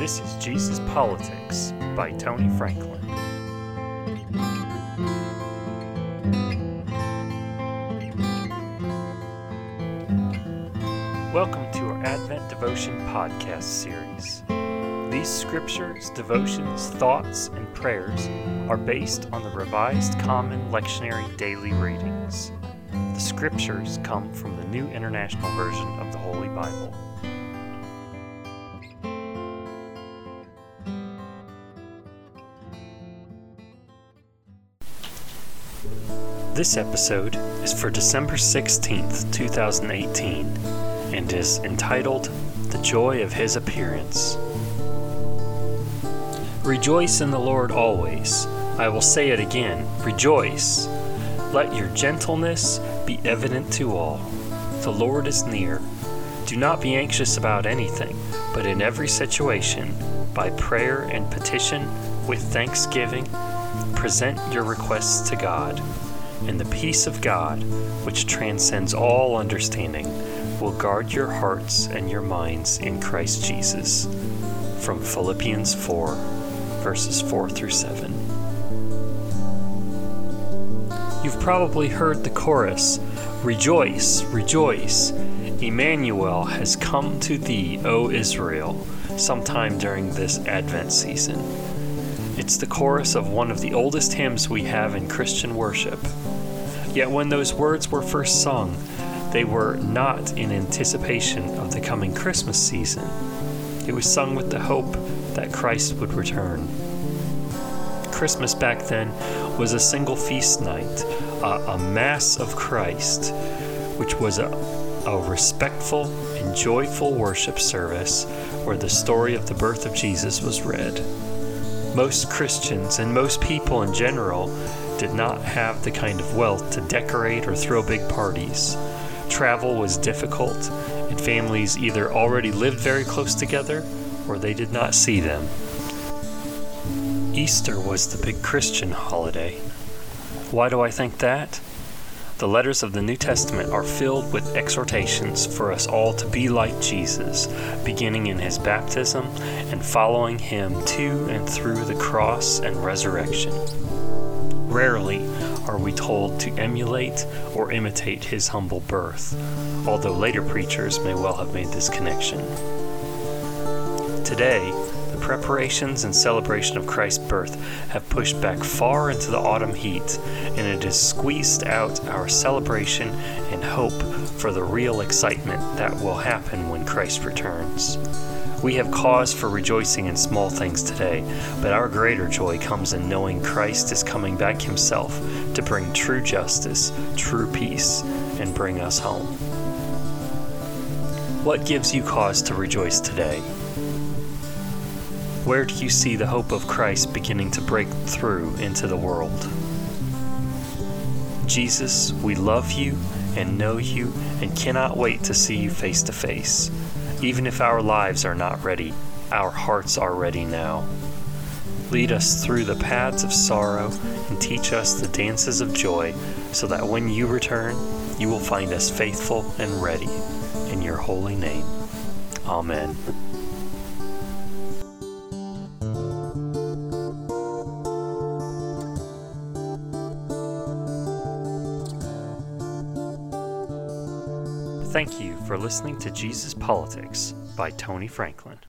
This is Jesus Politics by Tony Franklin. Welcome to our Advent Devotion podcast series. These scriptures, devotions, thoughts, and prayers are based on the Revised Common Lectionary Daily Readings. The scriptures come from the New International Version of the Holy Bible. This episode is for December 16th, 2018, and is entitled The Joy of His Appearance. Rejoice in the Lord always. I will say it again rejoice. Let your gentleness be evident to all. The Lord is near. Do not be anxious about anything, but in every situation, by prayer and petition, with thanksgiving, present your requests to God. And the peace of God, which transcends all understanding, will guard your hearts and your minds in Christ Jesus. From Philippians 4, verses 4 through 7. You've probably heard the chorus Rejoice, rejoice! Emmanuel has come to thee, O Israel, sometime during this Advent season. It's the chorus of one of the oldest hymns we have in Christian worship. Yet when those words were first sung, they were not in anticipation of the coming Christmas season. It was sung with the hope that Christ would return. Christmas back then was a single feast night, a, a Mass of Christ, which was a, a respectful and joyful worship service where the story of the birth of Jesus was read. Most Christians and most people in general did not have the kind of wealth to decorate or throw big parties. Travel was difficult, and families either already lived very close together or they did not see them. Easter was the big Christian holiday. Why do I think that? The letters of the New Testament are filled with exhortations for us all to be like Jesus, beginning in his baptism and following him to and through the cross and resurrection. Rarely are we told to emulate or imitate his humble birth, although later preachers may well have made this connection. Today, preparations and celebration of Christ's birth have pushed back far into the autumn heat, and it has squeezed out our celebration and hope for the real excitement that will happen when Christ returns. We have cause for rejoicing in small things today, but our greater joy comes in knowing Christ is coming back himself to bring true justice, true peace, and bring us home. What gives you cause to rejoice today? Where do you see the hope of Christ beginning to break through into the world? Jesus, we love you and know you and cannot wait to see you face to face. Even if our lives are not ready, our hearts are ready now. Lead us through the paths of sorrow and teach us the dances of joy so that when you return, you will find us faithful and ready. In your holy name. Amen. Thank you for listening to Jesus Politics by Tony Franklin.